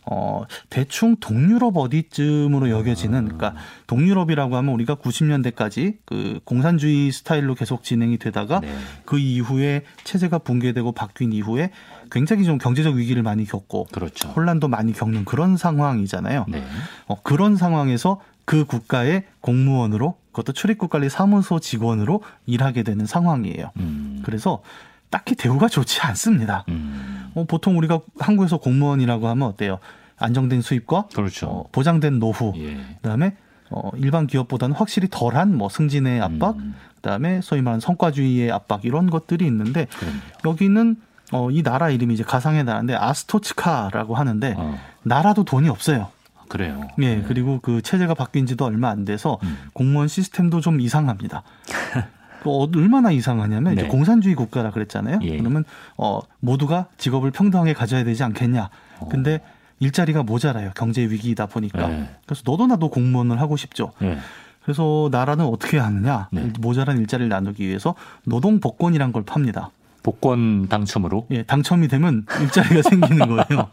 E: 어, 대충 동유럽 어디쯤으로 여겨지는, 그러니까 동유럽이라고 하면 우리가 90년대까지 그 공산주의 스타일로 계속 진행이 되다가 네. 그 이후에 체제가 붕괴되고 바뀐 이후에 굉장히 좀 경제적 위기를 많이 겪고 그렇죠. 혼란도 많이 겪는 그런 상황이잖아요. 네. 어, 그런 상황에서 그 국가의 공무원으로 그것도 출입국 관리 사무소 직원으로 일하게 되는 상황이에요. 음. 그래서 딱히 대우가 좋지 않습니다. 음. 어, 보통 우리가 한국에서 공무원이라고 하면 어때요? 안정된 수입과
B: 그렇죠.
E: 어, 보장된 노후, 예. 그다음에 어, 일반 기업보다는 확실히 덜한 뭐 승진의 압박, 음. 그다음에 소위 말하는 성과주의의 압박 이런 것들이 있는데 그럼요. 여기는 어, 이 나라 이름이 이제 가상의 나라인데 아스토츠카라고 하는데 어. 나라도 돈이 없어요.
B: 그래요.
E: 예, 네. 그리고 그 체제가 바뀐 지도 얼마 안 돼서 음. 공무원 시스템도 좀 이상합니다. <laughs> 또 얼마나 이상하냐면 네. 이제 공산주의 국가라 그랬잖아요. 예. 그러면 어 모두가 직업을 평등하게 가져야 되지 않겠냐. 어. 근데 일자리가 모자라요. 경제 위기이다 보니까. 네. 그래서 너도 나도 공무원을 하고 싶죠. 네. 그래서 나라는 어떻게 하느냐? 네. 모자란 일자리를 나누기 위해서 노동 복권이란 걸 팝니다.
B: 복권 당첨으로?
E: 예, 당첨이 되면 일자리가 <laughs> 생기는 거예요.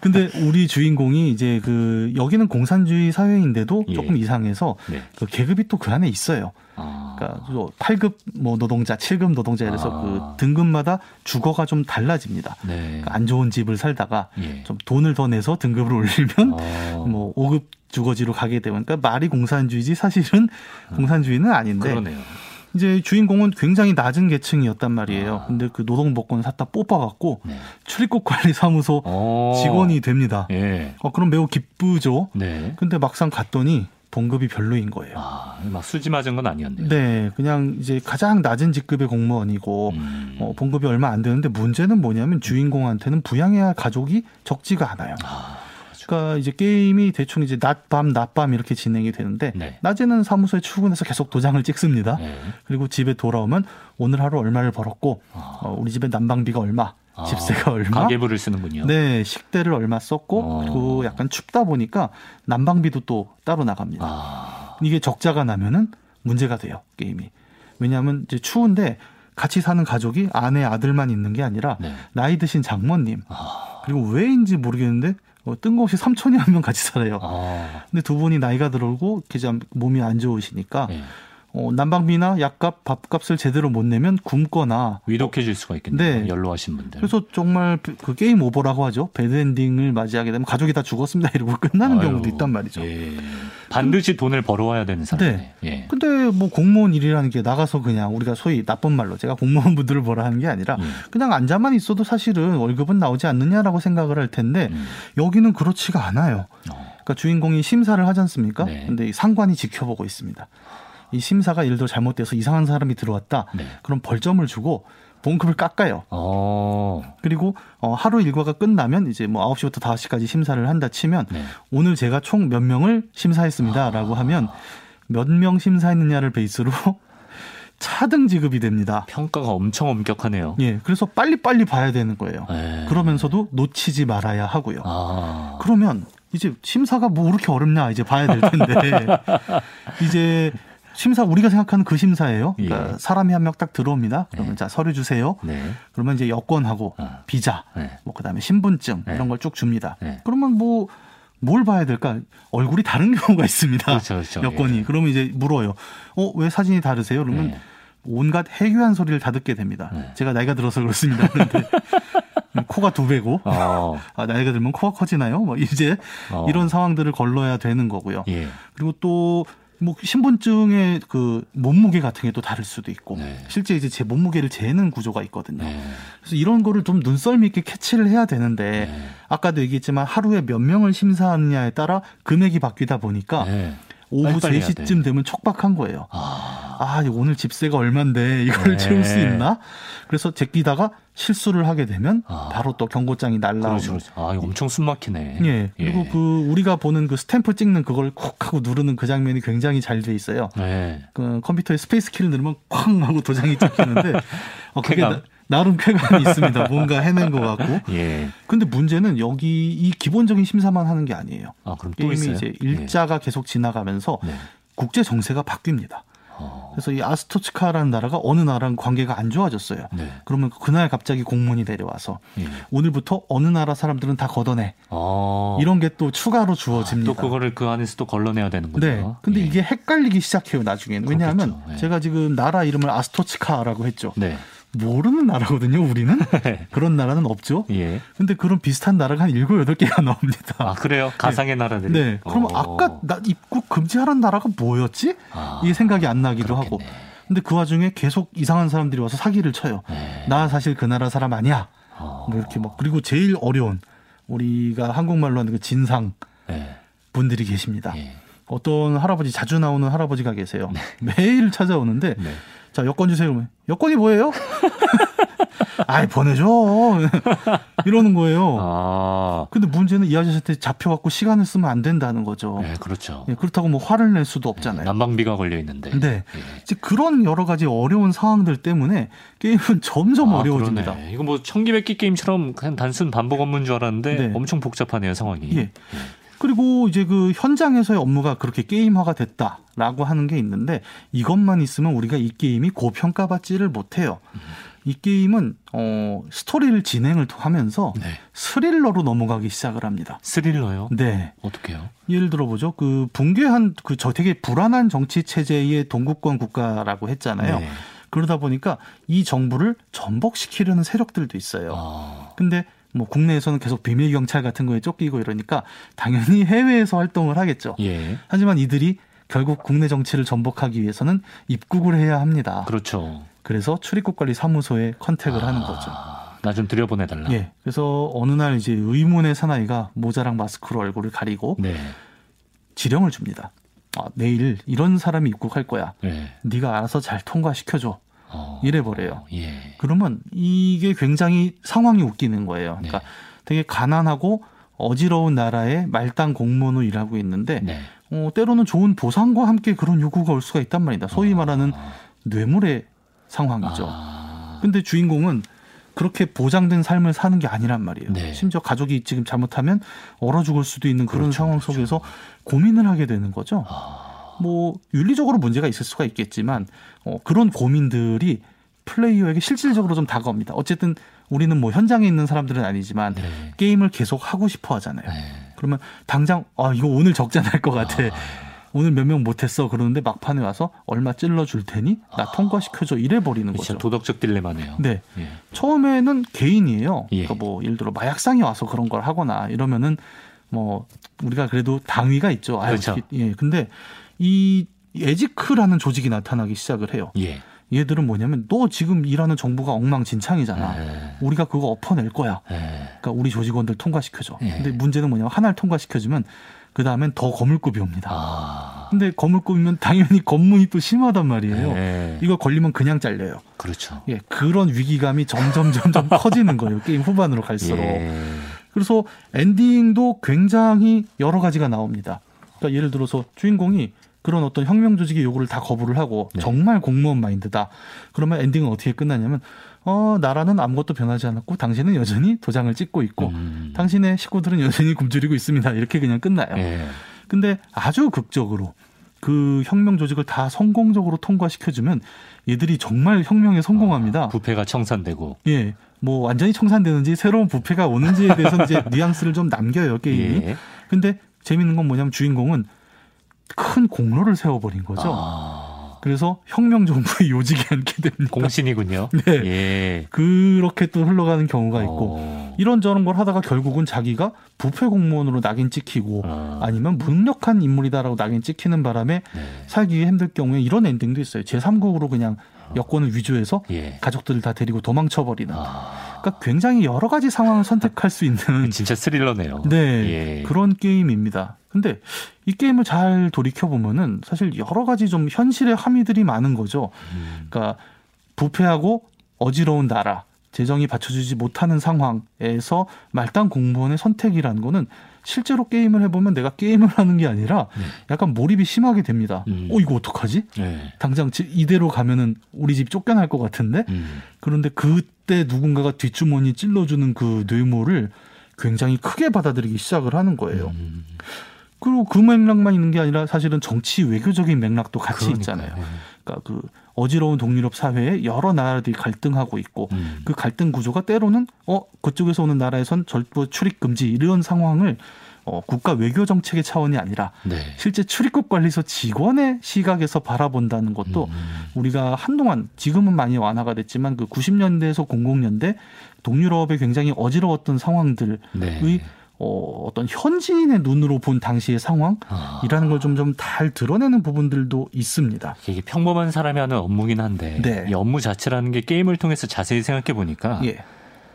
E: 근데 우리 주인공이 이제 그 여기는 공산주의 사회인데도 예. 조금 이상해서 네. 그 계급이 또 그 안에 있어요. 아. 그러니까 8급 뭐 노동자, 7급 노동자 이래서 아. 그 등급마다 주거가 좀 달라집니다. 네. 그러니까 안 좋은 집을 살다가 예. 좀 돈을 더 내서 등급을 올리면 아. <laughs> 뭐 5급 주거지로 가게 되면 그러니까 말이 공산주의지 사실은 음. 공산주의는 아닌데
B: 그러네요.
E: 이제 주인공은 굉장히 낮은 계층이었단 말이에요. 아. 근데 그 노동복권 샀다 뽑아갖고 네. 출입국 관리사무소 오. 직원이 됩니다. 예. 어, 그럼 매우 기쁘죠. 네. 근데 막상 갔더니 봉급이 별로인 거예요.
B: 아, 막 수지 맞은 건 아니었네요.
E: 네, 그냥 이제 가장 낮은 직급의 공무원이고 음. 어, 봉급이 얼마 안 되는데 문제는 뭐냐면 주인공한테는 부양해야 할 가족이 적지가 않아요. 아. 그러니까 이제 게임이 대충 이제 낮밤 낮밤 이렇게 진행이 되는데 네. 낮에는 사무소에 출근해서 계속 도장을 찍습니다. 네. 그리고 집에 돌아오면 오늘 하루 얼마를 벌었고 아. 어, 우리 집에 난방비가 얼마, 아. 집세가 얼마,
B: 가계부를 쓰는군요.
E: 네, 식대를 얼마 썼고 어. 그리고 약간 춥다 보니까 난방비도 또 따로 나갑니다. 아. 이게 적자가 나면은 문제가 돼요 게임이. 왜냐하면 이제 추운데 같이 사는 가족이 아내 아들만 있는 게 아니라 네. 나이 드신 장모님 아. 그리고 왜인지 모르겠는데 어, 뜬금없이 삼촌이 한 명 같이 살아요. 아. 근데 두 분이 나이가 들어오고 이제 몸이 안 좋으시니까 네. 어, 난방비나 약값, 밥값을 제대로 못 내면 굶거나
B: 위독해질 수가 있겠네요. 네. 연로하신 분들.
E: 그래서 정말 그 게임 오버라고 하죠. 배드엔딩을 맞이하게 되면 가족이 다 죽었습니다 이러고 끝나는 아유, 경우도 있단 말이죠. 예.
B: 반드시 돈을 벌어와야 되는 사람. 네.
E: 예. 근데 뭐 공무원 일이라는 게 나가서 그냥 우리가 소위 나쁜 말로 제가 공무원분들을 뭐라 하는 게 아니라 음. 그냥 앉아만 있어도 사실은 월급은 나오지 않느냐라고 생각을 할 텐데 음. 여기는 그렇지가 않아요. 어. 그러니까 주인공이 심사를 하지 않습니까? 네. 근데 상관이 지켜보고 있습니다. 이 심사가 예를 들어 잘못돼서 이상한 사람이 들어왔다. 네. 그럼 벌점을 주고 봉급을 깎아요. 오. 어. 그리고 어, 하루 일과가 끝나면 이제 뭐 9시부터 5시까지 심사를 한다 치면 네. 오늘 제가 총 몇 명을 심사했습니다라고 아. 하면 몇 명 심사했느냐를 베이스로 <laughs> 차등 지급이 됩니다.
B: 평가가 엄청 엄격하네요.
E: 예. 그래서 빨리빨리 봐야 되는 거예요. 에이. 네. 그러면서도 놓치지 말아야 하고요. 아. 그러면 이제 심사가 뭐 그렇게 어렵냐 이제 봐야 될 텐데 <laughs> 이제 심사 우리가 생각하는 그 심사예요. 그러니까 예. 사람이 한 명 딱 들어옵니다. 그러면 네. 자 서류 주세요. 네. 그러면 이제 여권하고 어. 비자, 네. 뭐 그다음에 신분증 네. 이런 걸 쭉 줍니다. 네. 그러면 뭐 뭘 봐야 될까? 얼굴이 다른 <laughs> 경우가 있습니다. 그렇죠, 그렇죠. 여권이. 예. 그러면 이제 물어요. 어, 왜 사진이 다르세요? 그러면 네. 온갖 해괴한 소리를 다 듣게 됩니다. 제가 나이가 들어서 그렇습니다. 그런데 <laughs> 코가 두 배고 어. 아, 나이가 들면 코가 커지나요? 뭐 이제 어. 이런 상황들을 걸러야 되는 거고요. 예. 그리고 또 뭐 신분증의 그 몸무게 같은 게 또 다를 수도 있고 네. 실제 이제 제 몸무게를 재는 구조가 있거든요. 네. 그래서 이런 거를 좀 눈썰미 있게 캐치를 해야 되는데 네. 아까도 얘기했지만 하루에 몇 명을 심사하느냐에 따라 금액이 바뀌다 보니까 네. 오후 3시쯤 되면 촉박한 거예요. 아, 아 오늘 집세가 얼만데 이걸 네. 채울 수 있나? 그래서 제끼다가 실수를 하게 되면 아. 바로 또 경고장이 날라오고. 그렇죠, 그렇죠.
B: 아, 엄청 숨막히네.
E: 예. 그리고 예. 그 우리가 보는 그 스탬프 찍는 그걸 콕 하고 누르는 그 장면이 굉장히 잘 돼 있어요. 네. 그 컴퓨터에 스페이스 키를 누르면 쾅 하고 도장이 찍히는데 <laughs> 어, 그게 나, 나름 쾌감이 있습니다. <laughs> 뭔가 해낸 것 같고. 예. 근데 문제는 여기 이 기본적인 심사만 하는 게 아니에요. 아, 그럼 또 게임이 있어요? 이제 일자가 예. 계속 지나가면서 네. 국제 정세가 바뀝니다. 어. 그래서 이 아스토츠카라는 나라가 어느 나라랑 관계가 안 좋아졌어요. 네. 그러면 그날 갑자기 공문이 내려와서 예. 오늘부터 어느 나라 사람들은 다 걷어내. 어. 이런 게 또 추가로 주어집니다.
B: 아, 또 그거를 그 안에서 또 걸러내야 되는군요. 네.
E: 근데 예. 이게 헷갈리기 시작해요, 나중에는. 왜냐하면 예. 제가 지금 나라 이름을 아스토츠카라고 했죠. 네. 모르는 나라거든요, 우리는. 네. <laughs> 그런 나라는 없죠. 예. 근데 그런 비슷한 나라가 한 일곱 여덟 개가 나옵니다.
B: 아, 그래요? 가상의 네. 나라들이.
E: 네. 그럼 어. 아까 나 입국 금지하라는 나라가 뭐였지? 아, 이게 생각이 안 나기도 그렇겠네. 하고. 근데 그 와중에 계속 이상한 사람들이 와서 사기를 쳐요. 네. 나 사실 그 나라 사람 아니야. 어. 뭐 이렇게 막 그리고 제일 어려운 우리가 한국말로 하는 그 진상 네. 분들이 계십니다. 예. 어떤 할아버지 자주 나오는 할아버지가 계세요. 네. 매일 찾아오는데 네. 자 여권 주세요. 여권이 뭐예요? <laughs> 아이 보내줘 이러는 거예요. 아. 근데 문제는 이 아저씨한테 잡혀갖고 시간을 쓰면 안 된다는 거죠.
B: 네, 그렇죠.
E: 네, 그렇다고 뭐 화를 낼 수도 없잖아요. 네,
B: 난방비가 걸려 있는데.
E: 네, 네. 그런 여러 가지 어려운 상황들 때문에 게임은 점점 아, 어려워집니다.
B: 그러네. 이거 뭐 청기백기 게임처럼 그냥 단순 반복 업무인 줄 알았는데 네. 엄청 복잡하네요 상황이. 예. 예.
E: 그리고 이제 그 현장에서의 업무가 그렇게 게임화가 됐다라고 하는 게 있는데 이것만 있으면 우리가 이 게임이 고평가받지를 못해요. 음. 이 게임은 어 스토리를 진행을 하면서 네. 스릴러로 넘어가기 시작을 합니다.
B: 스릴러요?
E: 네.
B: 어떻게요?
E: 예를 들어 보죠. 그 붕괴한 그저 되게 불안한 정치 체제의 동국권 국가라고 했잖아요. 네. 그러다 보니까 이 정부를 전복시키려는 세력들도 있어요. 아. 근데 뭐 국내에서는 계속 비밀 경찰 같은 거에 쫓기고 이러니까 당연히 해외에서 활동을 하겠죠. 예. 하지만 이들이 결국 국내 정치를 전복하기 위해서는 입국을 해야 합니다.
B: 그렇죠.
E: 그래서 출입국 관리 사무소에 컨택을 아, 하는 거죠.
B: 나 좀 들여보내달라.
E: 예. 그래서 어느 날 이제 의문의 사나이가 모자랑 마스크로 얼굴을 가리고 네. 지령을 줍니다. 아, 내일 이런 사람이 입국할 거야. 네. 네가 알아서 잘 통과시켜줘. 어, 이래 버려요. 예. 그러면 이게 굉장히 상황이 웃기는 거예요. 그러니까 네. 되게 가난하고 어지러운 나라의 말단 공무원으로 일하고 있는데 네. 어, 때로는 좋은 보상과 함께 그런 요구가 올 수가 있단 말이다. 소위 아. 말하는 뇌물의 상황이죠. 아. 근데 주인공은 그렇게 보장된 삶을 사는 게 아니란 말이에요. 네. 심지어 가족이 지금 잘못하면 얼어 죽을 수도 있는 그런 그렇죠, 상황 그렇죠. 속에서. 고민을 하게 되는 거죠. 아. 뭐 윤리적으로 문제가 있을 수가 있겠지만 어, 그런 고민들이 플레이어에게 실질적으로 좀 다가옵니다. 어쨌든 우리는 뭐 현장에 있는 사람들은 아니지만 네. 게임을 계속 하고 싶어 하잖아요. 네. 그러면 당장 아 이거 오늘 적자 날 것 같아. 아. 오늘 몇 명 못했어 그러는데 막판에 와서 얼마 찔러 줄 테니 나 아. 통과시켜줘 이래 버리는 거죠.
B: 도덕적 딜레마네요.
E: 네. 예. 처음에는 개인이에요. 예. 그러니까 뭐 예를 들어 마약상이 와서 그런 걸 하거나 이러면은 뭐 우리가 그래도 당위가 있죠.
B: 그렇죠.
E: 예. 근데 이 에지크라는 조직이 나타나기 시작을 해요. 예. 얘들은 뭐냐면 너 지금 일하는 정부가 엉망진창이잖아. 에. 우리가 그거 엎어낼 거야. 에. 그러니까 우리 조직원들 통과시켜줘. 에. 근데 문제는 뭐냐면 하나를 통과시켜주면 그 다음엔 더 거물급이 옵니다. 아. 근데 거물급이면 당연히 검문이 또 심하단 말이에요. 네. 이거 걸리면 그냥 잘려요.
B: 그렇죠.
E: 예, 그런 위기감이 점점 점점 <laughs> 커지는 거예요. 게임 후반으로 갈수록. 예. 그래서 엔딩도 굉장히 여러 가지가 나옵니다. 그러니까 예를 들어서 주인공이 그런 어떤 혁명 조직의 요구를 다 거부를 하고 네. 정말 공무원 마인드다. 그러면 엔딩은 어떻게 끝나냐면 어, 나라는 아무것도 변하지 않았고 당신은 여전히 도장을 찍고 있고 음. 당신의 식구들은 여전히 굶주리고 있습니다. 이렇게 그냥 끝나요. 예. 근데 아주 극적으로 그 혁명 조직을 다 성공적으로 통과시켜주면 얘들이 정말 혁명에 성공합니다. 아,
B: 부패가 청산되고.
E: 예. 뭐 완전히 청산되는지 새로운 부패가 오는지에 대해서 이제 <laughs> 뉘앙스를 좀 남겨요 게임이. 예. 근데 재밌는 건 뭐냐면 주인공은 큰 공로를 세워버린 거죠. 아. 그래서 혁명 정부의 <laughs> 요직에 앉게 됩니다.
B: 공신이군요. <laughs>
E: 네. 예. 그렇게 또 흘러가는 경우가 있고 어. 이런저런 걸 하다가 결국은 자기가 부패 공무원으로 낙인 찍히고 어. 아니면 무능력한 인물이다라고 낙인 찍히는 바람에 네. 살기 힘들 경우에 이런 엔딩도 있어요. 제3국으로 그냥 여권을 위조해서 예. 가족들을 다 데리고 도망쳐 버리는. 아. 그러니까 굉장히 여러 가지 상황을 선택할 수 있는 <laughs>
B: 진짜 스릴러네요.
E: 네. 예. 그런 게임입니다. 근데 이 게임을 잘 돌이켜 보면은 사실 여러 가지 좀 현실의 함의들이 많은 거죠. 음. 그러니까 부패하고 어지러운 나라, 재정이 받쳐주지 못하는 상황에서 말단 공무원의 선택이라는 거는 실제로 게임을 해보면 내가 게임을 하는 게 아니라 네. 약간 몰입이 심하게 됩니다. 음. 어, 이거 어떡하지? 네. 당장 이대로 가면은 우리 집 쫓겨날 것 같은데? 음. 그런데 그때 누군가가 뒷주머니 찔러주는 그 뇌물을 굉장히 크게 받아들이기 시작을 하는 거예요. 음. 그리고 그 맥락만 있는 게 아니라 사실은 정치 외교적인 맥락도 같이 그러니까요. 있잖아요. 네. 그러니까 그 어지러운 동유럽 사회에 여러 나라들이 갈등하고 있고 음. 그 갈등 구조가 때로는 어 그쪽에서 오는 나라에선 절도 출입 금지 이런 상황을 어, 국가 외교 정책의 차원이 아니라 네. 실제 출입국 관리소 직원의 시각에서 바라본다는 것도 음. 우리가 한동안 지금은 많이 완화가 됐지만 그 90년대에서 00년대 동유럽의 굉장히 어지러웠던 상황들의 네. 어, 어떤 현지인의 눈으로 본 당시의 상황이라는 아. 걸좀 좀 잘 드러내는 부분들도 있습니다.
B: 이게 평범한 사람이 하는 업무긴 한데 네. 이 업무 자체라는 게 게임을 통해서 자세히 생각해 보니까 예.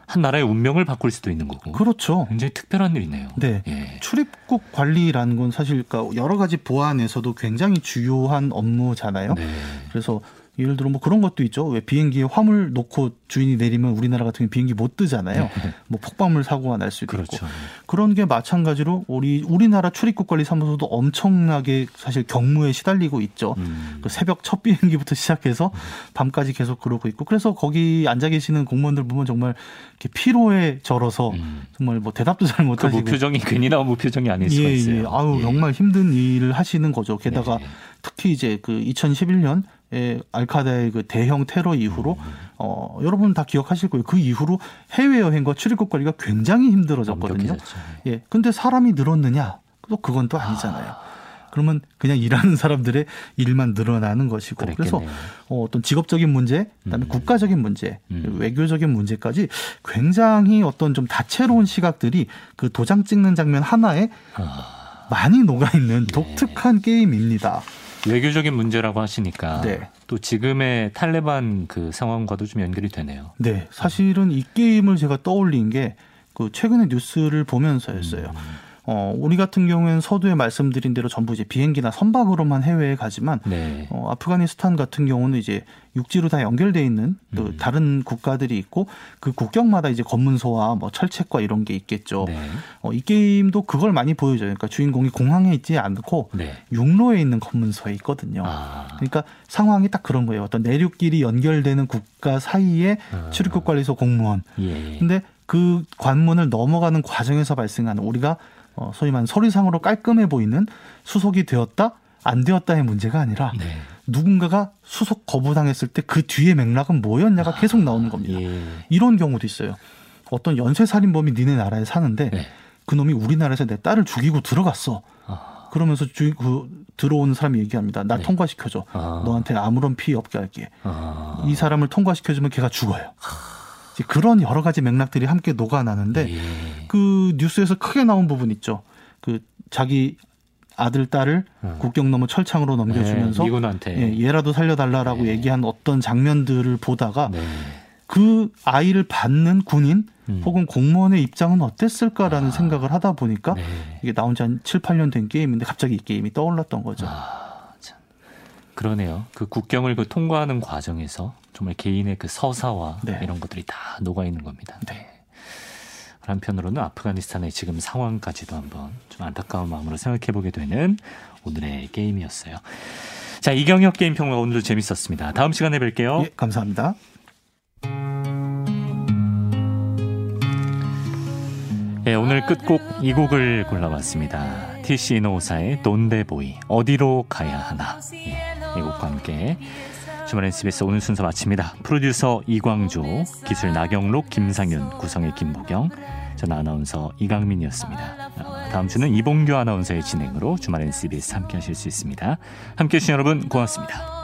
B: 한 나라의 운명을 바꿀 수도 있는 거고.
E: 그렇죠.
B: 굉장히 특별한 일이네요.
E: 네. 예. 출입국 관리라는 건 사실 그러니까 여러 가지 보안에서도 굉장히 주요한 업무잖아요. 네. 그래서 예를 들어 뭐 그런 것도 있죠. 왜 비행기에 화물 놓고 주인이 내리면 우리나라 같은 경우 비행기 못 뜨잖아요. 네. 뭐 폭발물 사고가 날 수도 그렇죠. 있고 그런 게 마찬가지로 우리 우리나라 출입국 관리 사무소도 엄청나게 사실 경무에 시달리고 있죠. 음. 그 새벽 첫 비행기부터 시작해서 밤까지 계속 그러고 있고 그래서 거기 앉아 계시는 공무원들 보면 정말 이렇게 피로에 절어서 음. 정말 뭐 대답도 잘 못하시고
B: 그 무표정이 괜히 나온 무표정이 아닐 수가 예, 있어요.
E: 예. 아유 예. 정말 힘든 일을 하시는 거죠. 게다가 네. 특히 이제 그 2011년 에 알카다의 그 대형 테러 이후로 음. 어 여러분 다 기억하실 거예요. 그 이후로 해외 여행과 출입국 관리가 굉장히 힘들어졌거든요. 예. 근데 사람이 늘었느냐? 또 그건 또 아니잖아요. 아. 그러면 그냥 일하는 사람들의 일만 늘어나는 것이고 그랬겠네요. 그래서 어, 어떤 직업적인 문제, 그다음에 음. 국가적인 문제, 음. 외교적인 문제까지 굉장히 어떤 좀 다채로운 시각들이 그 도장 찍는 장면 하나에 아. 많이 녹아 있는 예. 독특한 네. 게임입니다.
B: 외교적인 문제라고 하시니까 네. 또 지금의 탈레반 그 상황과도 좀 연결이 되네요.
E: 네, 사실은 이 게임을 제가 떠올린 게 그 최근에 뉴스를 보면서였어요. 음. 어, 우리 같은 경우에는 서두에 말씀드린 대로 전부 이제 비행기나 선박으로만 해외에 가지만 네. 어, 아프가니스탄 같은 경우는 이제 육지로 다 연결돼 있는 또 음. 다른 국가들이 있고 그 국경마다 이제 검문소와 뭐 철책과 이런 게 있겠죠. 네. 어, 이 게임도 그걸 많이 보여줘요. 그러니까 주인공이 공항에 있지 않고 네. 육로에 있는 검문소에 있거든요. 아. 그러니까 상황이 딱 그런 거예요. 어떤 내륙끼리 연결되는 국가 사이에 아. 출입국 관리소 공무원. 예. 근데 그 관문을 넘어가는 과정에서 발생하는 우리가 어, 소위 말하는 서류상으로 깔끔해 보이는 수속이 되었다 안 되었다의 문제가 아니라 네. 누군가가 수속 거부당했을 때 그 뒤에 맥락은 뭐였냐가 계속 나오는 겁니다. 예. 이런 경우도 있어요. 어떤 연쇄 살인범이 니네 나라에 사는데 네. 그 놈이 우리나라에서 내 딸을 죽이고 들어갔어. 아. 그러면서 주, 그 들어오는 사람이 얘기합니다. 나 네. 통과시켜줘. 아. 너한테 아무런 피해 없게 할게. 아. 이 사람을 통과시켜주면 걔가 죽어요. 그런 여러 가지 맥락들이 함께 녹아나는데 예. 그 뉴스에서 크게 나온 부분 있죠. 그 자기 아들 딸을 어. 국경 넘어 철창으로 넘겨주면서 네, 예, 얘라도 살려달라라고 네. 얘기한 어떤 장면들을 보다가 네. 그 아이를 받는 군인 음. 혹은 공무원의 입장은 어땠을까라는 아. 생각을 하다 보니까 네. 이게 나온 지 한 7, 8년 된 게임인데 갑자기 이 게임이 떠올랐던 거죠. 아,
B: 그러네요. 그 국경을 그 통과하는 과정에서 정말 개인의 그 서사와 네. 이런 것들이 다 녹아 있는 겁니다. 네. 한편으로는 아프가니스탄의 지금 상황까지도 한번 좀 안타까운 마음으로 생각해 보게 되는 오늘의 게임이었어요. 자, 이경혁 게임 평론가 오늘도 재밌었습니다. 다음 시간에 뵐게요.
E: 예, 감사합니다.
B: 예, 오늘 끝곡 이 곡을 골라봤습니다. TC 노사의 돈데보이 어디로 가야 하나 예, 이 곡과 함께 주말 NCBS 오늘 순서 마칩니다. 프로듀서 이광조, 기술 나경록, 김상윤, 구성의 김보경, 전 아나운서 이강민이었습니다. 어, 다음 주는 이봉규 아나운서의 진행으로 주말 NCBS 함께 하실 수 있습니다. 함께 해주신 여러분 고맙습니다.